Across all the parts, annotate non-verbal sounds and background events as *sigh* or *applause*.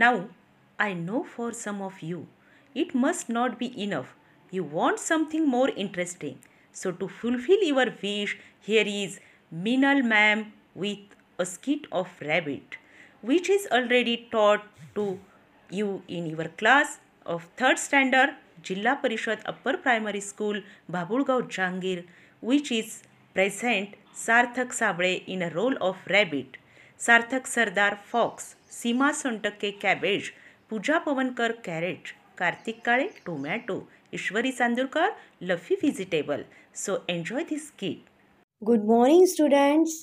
Now, I know for some of you, it must not be enough. You want something more interesting. So, to fulfill your wish, here is Minal ma'am with a skit of rabbit, which is already taught to you in your class of third standard Jilla Parishad Upper Primary School, Babulgaon, Jangir, which is present Sarthak Sabre in a role of rabbit, Sarthak Sardar Fox, Seema Sontakke cabbage Pooja Pawankar carrot Kartik Kale tomato Ishwari Chandurkar leafy vegetable. So enjoy this kit good morning students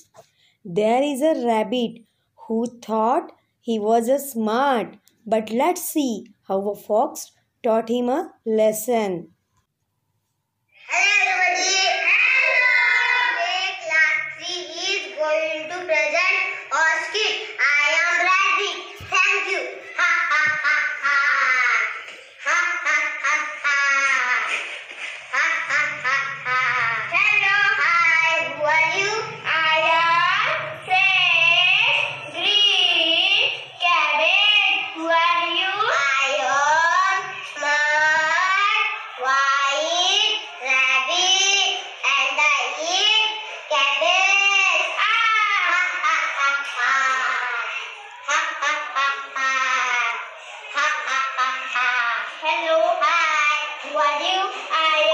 there is a rabbit who thought he was a smart but let see how a fox taught him a lesson everybody, Hello, hi.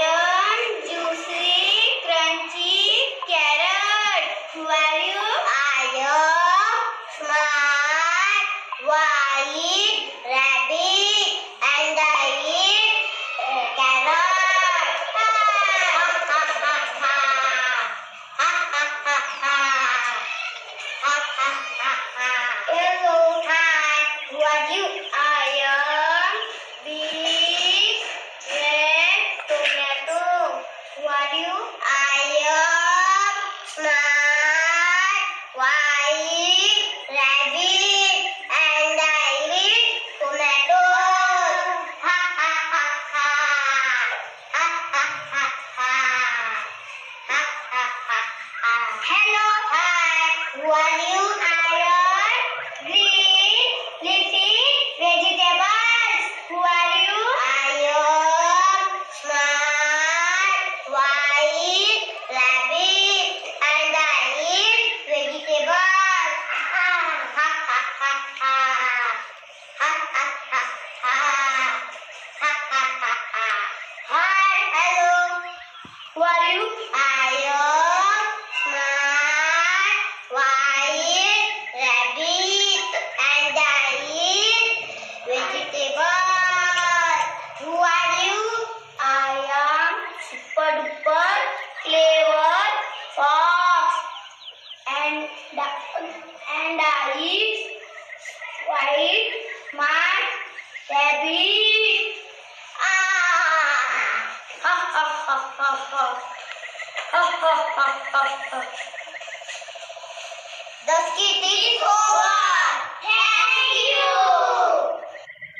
Who are Am smart white rabbit and I eat. Who are you? I am super duper clever fox and I eat white rabbit. Ah! *laughs* Ha ha ha ha ha. Ha ha ha ha